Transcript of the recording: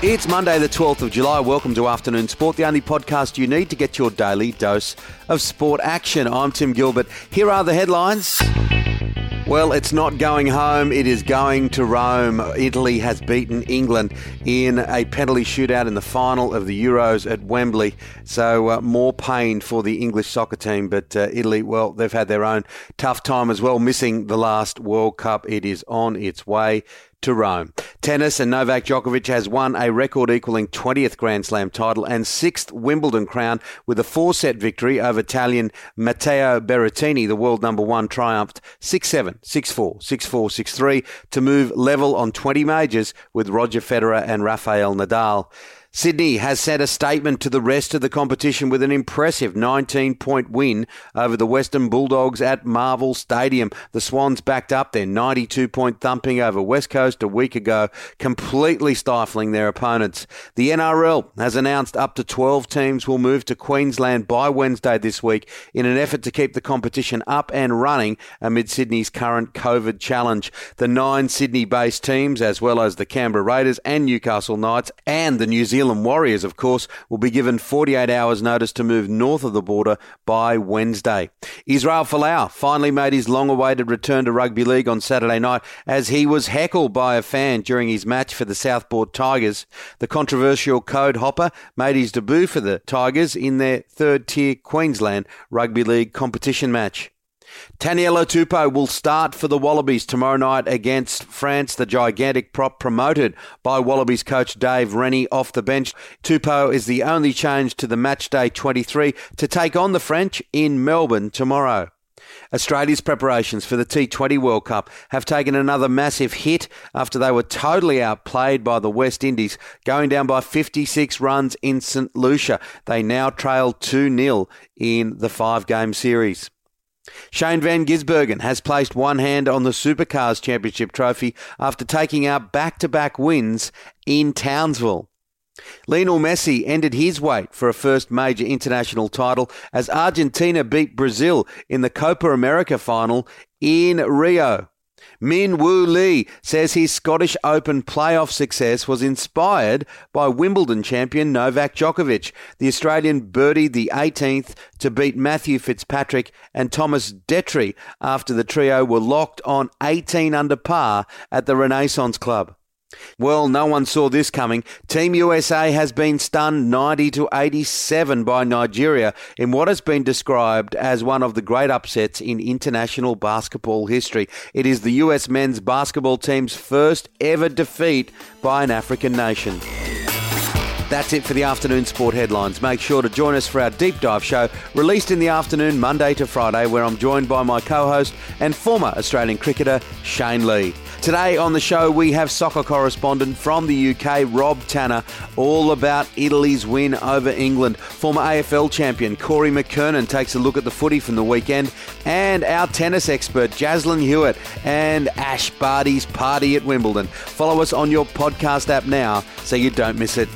It's Monday, the 12th of July. Welcome to Afternoon Sport, the only podcast you need to get your daily dose of sport action. I'm Tim Gilbert. Here are the headlines. Well, it's not going home, it is going to Rome. Italy has beaten England in a penalty shootout in the final of the Euros at Wembley. So, uh, more pain for the English soccer team. But uh, Italy, well, they've had their own tough time as well, missing the last World Cup. It is on its way to Rome. Tennis and Novak Djokovic has won a record equaling 20th Grand Slam title and 6th Wimbledon crown with a four set victory over Italian Matteo Berrettini. The world number one triumphed 6 7, 6 4, 6 4, 6 3 to move level on 20 majors with Roger Federer and Rafael Nadal. Sydney has sent a statement to the rest of the competition with an impressive 19 point win over the Western Bulldogs at Marvel Stadium. The Swans backed up their 92 point thumping over West Coast a week ago, completely stifling their opponents. The NRL has announced up to 12 teams will move to Queensland by Wednesday this week in an effort to keep the competition up and running amid Sydney's current COVID challenge. The nine Sydney based teams, as well as the Canberra Raiders and Newcastle Knights and the New Zealand Zealand Warriors, of course, will be given 48 hours' notice to move north of the border by Wednesday. Israel Folau finally made his long awaited return to rugby league on Saturday night as he was heckled by a fan during his match for the Southport Tigers. The controversial code hopper made his debut for the Tigers in their third tier Queensland Rugby League competition match. Taniela Tupou will start for the Wallabies tomorrow night against France, the gigantic prop promoted by Wallabies coach Dave Rennie off the bench. Tupou is the only change to the match day 23 to take on the French in Melbourne tomorrow. Australia's preparations for the T20 World Cup have taken another massive hit after they were totally outplayed by the West Indies, going down by 56 runs in St. Lucia. They now trail 2 0 in the five game series. Shane Van Gisbergen has placed one hand on the Supercars Championship trophy after taking out back to back wins in Townsville. Lionel Messi ended his wait for a first major international title as Argentina beat Brazil in the Copa America final in Rio. Min Woo Lee says his Scottish Open playoff success was inspired by Wimbledon champion Novak Djokovic. The Australian birdied the 18th to beat Matthew Fitzpatrick and Thomas Detry after the trio were locked on 18 under par at the Renaissance Club. Well, no one saw this coming. Team USA has been stunned 90 to 87 by Nigeria in what has been described as one of the great upsets in international basketball history. It is the US men's basketball team's first ever defeat by an African nation. That's it for the afternoon sport headlines. Make sure to join us for our deep dive show, released in the afternoon, Monday to Friday, where I'm joined by my co host and former Australian cricketer, Shane Lee. Today on the show, we have soccer correspondent from the UK, Rob Tanner, all about Italy's win over England. Former AFL champion Corey McKernan takes a look at the footy from the weekend, and our tennis expert, Jaslyn Hewitt, and Ash Barty's party at Wimbledon. Follow us on your podcast app now so you don't miss it.